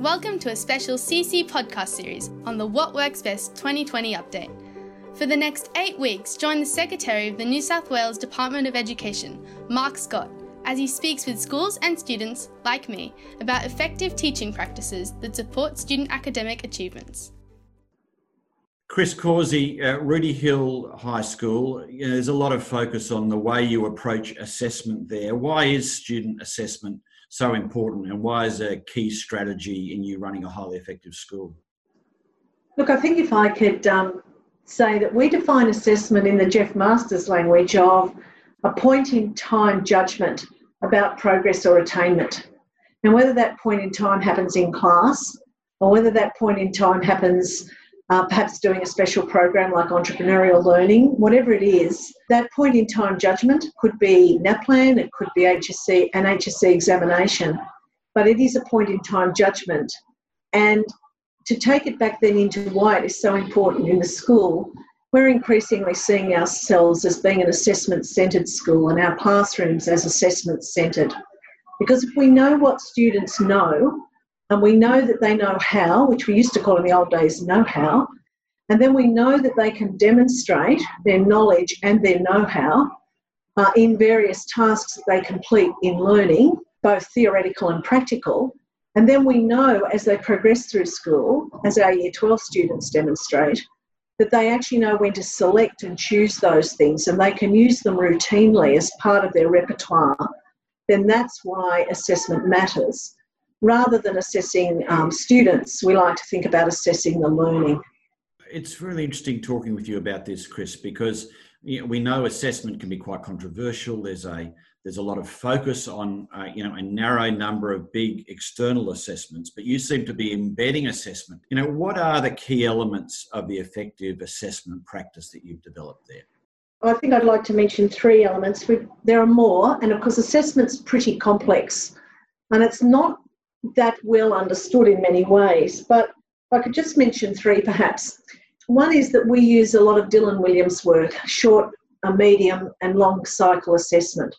Welcome to a special CC podcast series on the What Works Best 2020 update. For the next eight weeks, join the Secretary of the New South Wales Department of Education, Mark Scott, as he speaks with schools and students, like me, about effective teaching practices that support student academic achievements. Chris Cawsey, uh, Rooty-Hill High School, you know, there's a lot of focus on the way you approach assessment there. Why is student assessment so important and why is a key strategy in you running a highly effective school? Look, I think if I could um, say that we define assessment in the Geoff Masters language of a point in time judgment about progress or attainment. And whether that point in time happens in class or whether that point in time happens uh, perhaps doing a special program like entrepreneurial learning, whatever it is, that point in time judgment could be NAPLAN, it could be HSC, an HSC examination, but it is a point in time judgment. And to take it back then into why it is so important in the school, we're increasingly seeing ourselves as being an assessment centred school and our classrooms as assessment centred. Because if we know what students know, and we know that they know how, which we used to call in the old days know how, and then we know that they can demonstrate their knowledge and their know how uh, in various tasks that they complete in learning, both theoretical and practical. And then we know as they progress through school, as our Year 12 students demonstrate, that they actually know when to select and choose those things and they can use them routinely as part of their repertoire, then that's why assessment matters rather than assessing um, students, we like to think about assessing the learning. It's really interesting talking with you about this, Chris, because you know, we know assessment can be quite controversial. There's a there's a lot of focus on uh, you know a narrow number of big external assessments, but you seem to be embedding assessment. You know, what are the key elements of the effective assessment practice that you've developed there? I think I'd like to mention three elements. There are more, and of course, assessment's pretty complex, and it's not that well understood in many ways. But I could just mention three perhaps. One is that we use a lot of Dylan Wiliam's work, short, a medium, and long cycle assessment.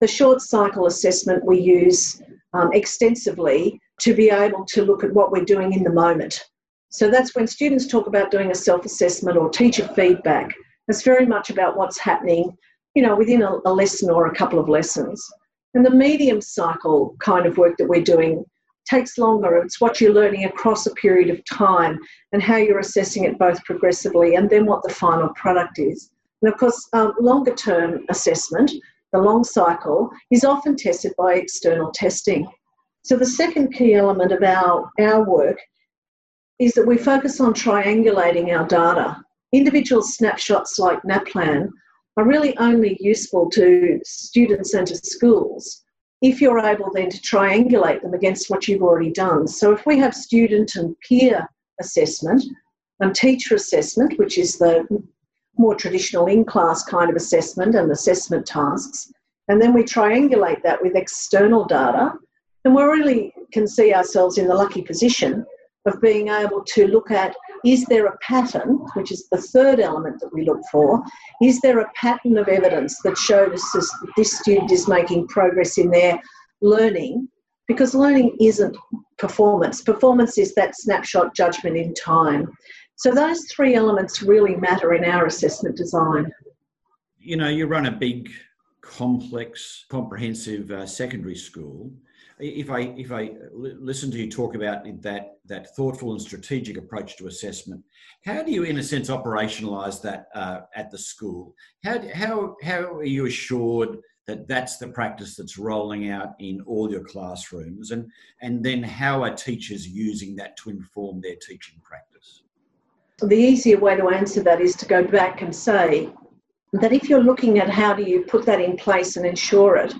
The short cycle assessment we use um, extensively to be able to look at what we're doing in the moment. So that's when students talk about doing a self assessment or teacher feedback. It's very much about what's happening, you know, within a, a lesson or a couple of lessons. And the medium cycle kind of work that we're doing takes longer. It's what you're learning across a period of time and how you're assessing it both progressively and then what the final product is. And of course, um, longer term assessment, the long cycle, is often tested by external testing. So the second key element of our, our work is that we focus on triangulating our data. Individual snapshots like NAPLAN are really only useful to students and to schools if you're able then to triangulate them against what you've already done. So if we have student and peer assessment and teacher assessment, which is the more traditional in-class kind of assessment and assessment tasks, and then we triangulate that with external data, then we really can see ourselves in the lucky position of being able to look at is there a pattern, which is the third element that we look for, is there a pattern of evidence that shows us that this student is making progress in their learning? Because learning isn't performance. Performance is that snapshot judgment in time. So those three elements really matter in our assessment design. You know, you run a big, complex, comprehensive uh, secondary school if I if I listen to you talk about that that thoughtful and strategic approach to assessment, how do you, in a sense, operationalise that uh, at the school? How how how are you assured that that's the practice that's rolling out in all your classrooms, and and then how are teachers using that to inform their teaching practice? The easier way to answer that is to go back and say that if you're looking at how do you put that in place and ensure it,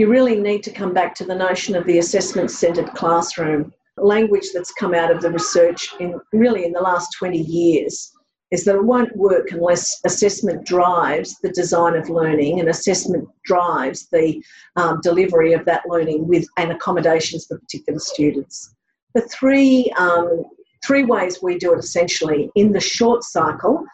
you really need to come back to the notion of the assessment centred classroom. Language that's come out of the research in really in the last 20 years is that it won't work unless assessment drives the design of learning and assessment drives the um, delivery of that learning with and accommodations for particular students. The three, um, three ways we do it essentially in the short cycle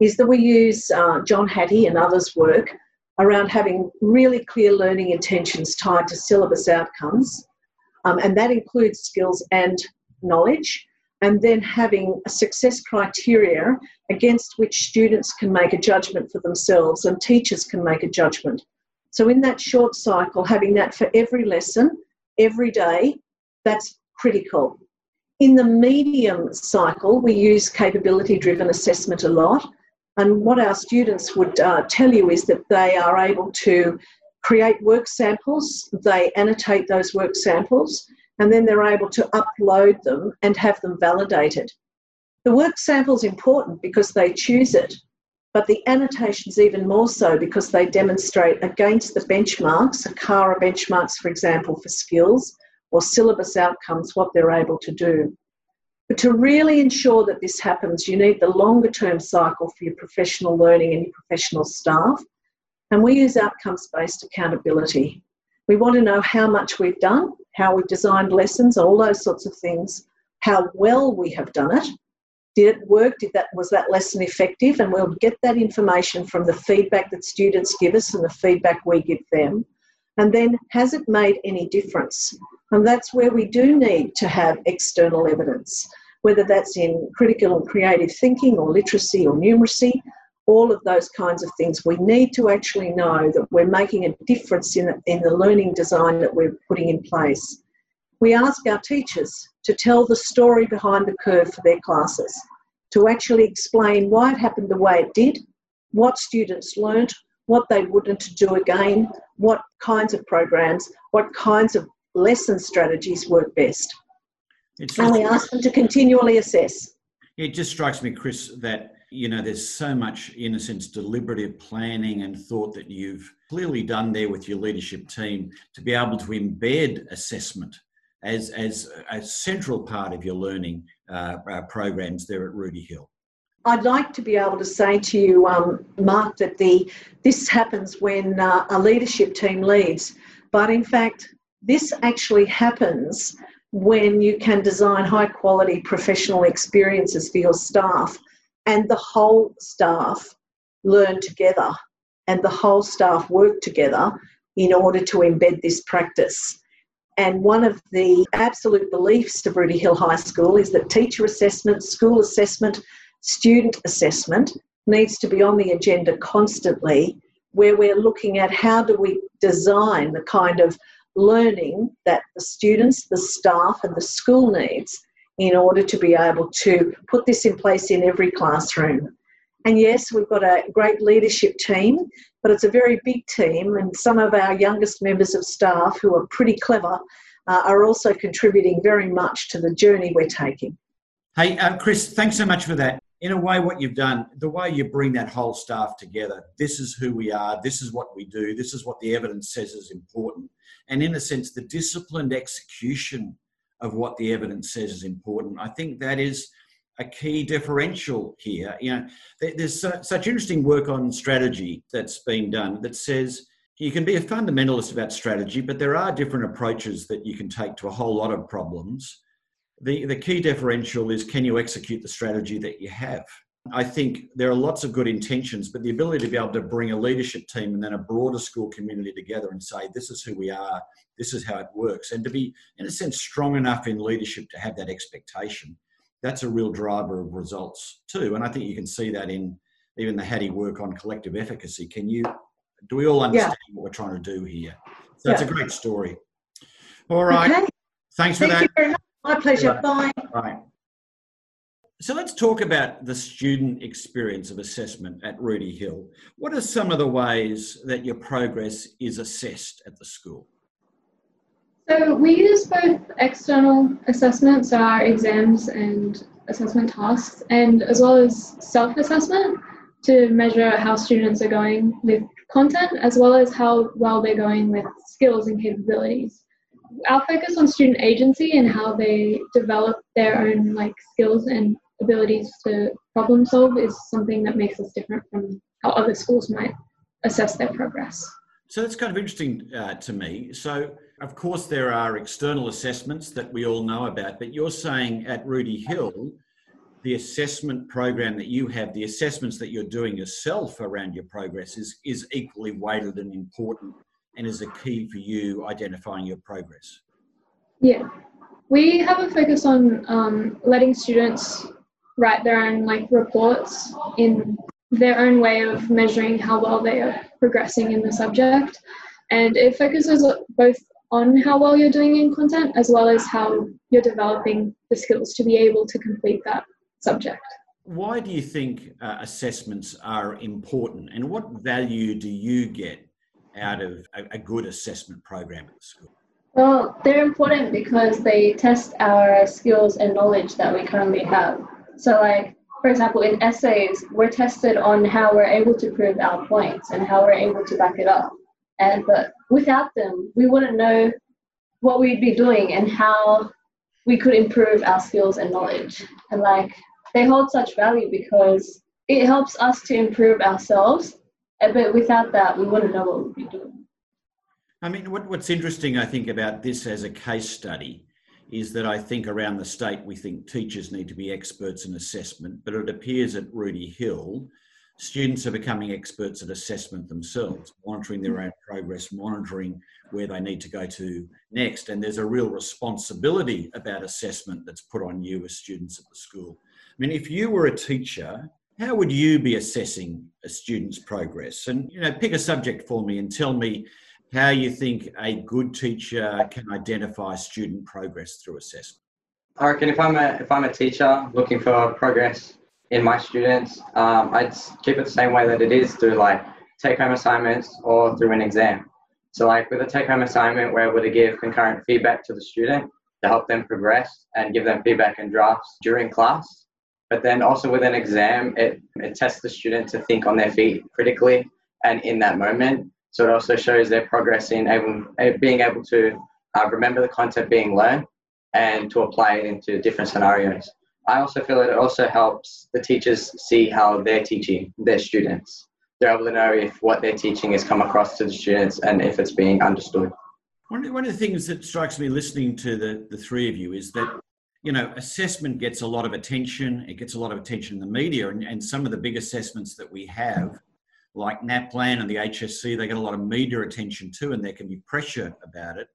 is that we use uh, John Hattie and others' work around having really clear learning intentions tied to syllabus outcomes. um, and that includes skills and knowledge, and then having a success criteria against which students can make a judgment for themselves and teachers can make a judgment. So, in that short cycle, having that for every lesson, every day, that's critical. In the medium cycle, we use capability driven assessment a lot. And what our students would uh, tell you is that they are able to create work samples, they annotate those work samples, and then they're able to upload them and have them validated. The work sample is important because they choose it, but the annotations even more so because they demonstrate against the benchmarks, ACARA benchmarks, for example, for skills or syllabus outcomes, what they're able to do. But to really ensure that this happens, you need the longer term cycle for your professional learning and your professional staff. And we use outcomes based accountability. We want to know how much we've done, how we've designed lessons, all those sorts of things, how well we have done it. Did it work? Did that was that lesson effective? And we'll get that information from the feedback that students give us and the feedback we give them. And then has it made any difference? And that's where we do need to have external evidence, whether that's in critical and creative thinking or literacy or numeracy, all of those kinds of things. We need to actually know that we're making a difference in, in the learning design that we're putting in place. We ask our teachers to tell the story behind the curve for their classes, to actually explain why it happened the way it did, what students learnt, what they wouldn't do again, what kinds of programs, what kinds of lesson strategies work best. Just, and we ask them to continually assess. It just strikes me, Chris, that you know there's so much, in a sense, deliberative planning and thought that you've clearly done there with your leadership team to be able to embed assessment as as a central part of your learning uh, uh, programs there at Rooty Hill. I'd like to be able to say to you, um, Mark, that the this happens when uh, a leadership team leads, but in fact, this actually happens when you can design high quality professional experiences for your staff and the whole staff learn together and the whole staff work together in order to embed this practice. And one of the absolute beliefs of Rooty Hill High School is that teacher assessment, school assessment, student assessment needs to be on the agenda constantly, where we're looking at how do we design the kind of learning that the students, the staff, and the school needs in order to be able to put this in place in every classroom. And yes, we've got a great leadership team, but it's a very big team, and some of our youngest members of staff who are pretty clever uh, are also contributing very much to the journey we're taking. Hey, uh, Chris, thanks so much for that. In a way, what you've done, the way you bring that whole staff together, this is who we are, this is what we do, this is what the evidence says is important and in a sense, the disciplined execution of what the evidence says is important. I think that is a key differential here. You know, there's such interesting work on strategy that's been done that says you can be a fundamentalist about strategy, but there are different approaches that you can take to a whole lot of problems. The, the key differential is can you execute the strategy that you have? I think there are lots of good intentions, but the ability to be able to bring a leadership team and then a broader school community together and say, this is who we are, this is how it works, and to be, in a sense, strong enough in leadership to have that expectation, that's a real driver of results too. And I think you can see that in even the Hattie work on collective efficacy. Can you, do we all understand yeah. what we're trying to do here? So yeah. it's a great story. All right. Okay. Thanks for Thank that. My pleasure. Bye. Bye. So let's talk about the student experience of assessment at Rooty Hill. What are some of the ways that your progress is assessed at the school? So we use both external assessments, so our exams and assessment tasks, and as well as self-assessment to measure how students are going with content as well as how well they're going with skills and capabilities. Our focus on student agency and how they develop their own like skills and abilities to problem solve is something that makes us different from how other schools might assess their progress. So that's kind of interesting uh, to me. So, of course, there are external assessments that we all know about, but you're saying at Rooty Hill, the assessment program that you have, the assessments that you're doing yourself around your progress is, is equally weighted and important and is a key for you identifying your progress. Yeah. We have a focus on um, letting students write their own like reports in their own way of measuring how well they are progressing in the subject. And it focuses both on how well you're doing in content as well as how you're developing the skills to be able to complete that subject. Why do you think uh, assessments are important and what value do you get out mm. of a, a good assessment program at the school? Well, they're important because they test our skills and knowledge that we currently have. So, like, for example, in essays, we're tested on how we're able to prove our points and how we're able to back it up. And but without them, we wouldn't know what we'd be doing and how we could improve our skills and knowledge. And like they hold such value because it helps us to improve ourselves. Eh, but without that, we wouldn't know what we'd be doing. I mean, what, what's interesting, I think, about this as a case study is that I think around the state we think teachers need to be experts in assessment, but it appears at Rooty Hill, students are becoming experts at assessment themselves, monitoring their own progress, monitoring where they need to go to next. And there's a real responsibility about assessment that's put on you as students at the school. I mean, if you were a teacher, how would you be assessing a student's progress? And, you know, pick a subject for me and tell me how you think a good teacher can identify student progress through assessment. I reckon if I'm a if I'm a teacher looking for progress in my students, um, I'd keep it the same way that it is through like take home assignments or through an exam. So like with a take home assignment, we're able to give concurrent feedback to the student to help them progress and give them feedback and drafts during class. But then also with an exam, it, it tests the student to think on their feet critically and in that moment. So it also shows their progress in able, being able to uh, remember the content being learned and to apply it into different scenarios. I also feel that it also helps the teachers see how they're teaching their students. They're able to know if what they're teaching has come across to the students and if it's being understood. One, one of the things that strikes me listening to the, the three of you is that you know, assessment gets a lot of attention. It gets a lot of attention in the media, and, and some of the big assessments that we have, like NAPLAN and the HSC, they get a lot of media attention too, and there can be pressure about it.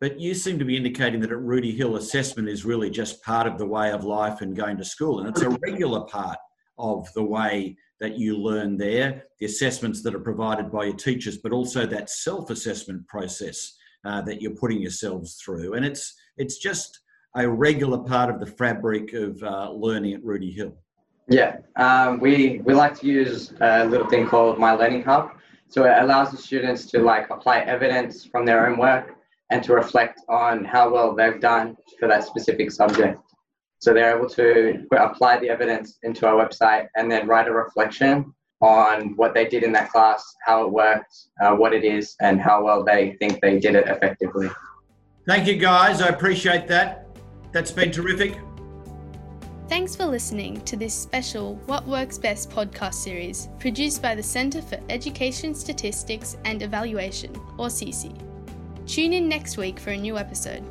But you seem to be indicating that at Rooty Hill, assessment is really just part of the way of life and going to school, and it's a regular part of the way that you learn there, the assessments that are provided by your teachers, but also that self-assessment process uh, that you're putting yourselves through, and it's it's just a regular part of the fabric of uh, learning at Rooty Hill? Yeah, um, we, we like to use a little thing called My Learning Hub. So it allows the students to like apply evidence from their own work and to reflect on how well they've done for that specific subject. So they're able to apply the evidence into our website and then write a reflection on what they did in that class, how it worked, uh, what it is, and how well they think they did it effectively. Thank you, guys. I appreciate that. That's been terrific. Thanks for listening to this special What Works Best podcast series produced by the Centre for Education Statistics and Evaluation, or CECE. Tune in next week for a new episode.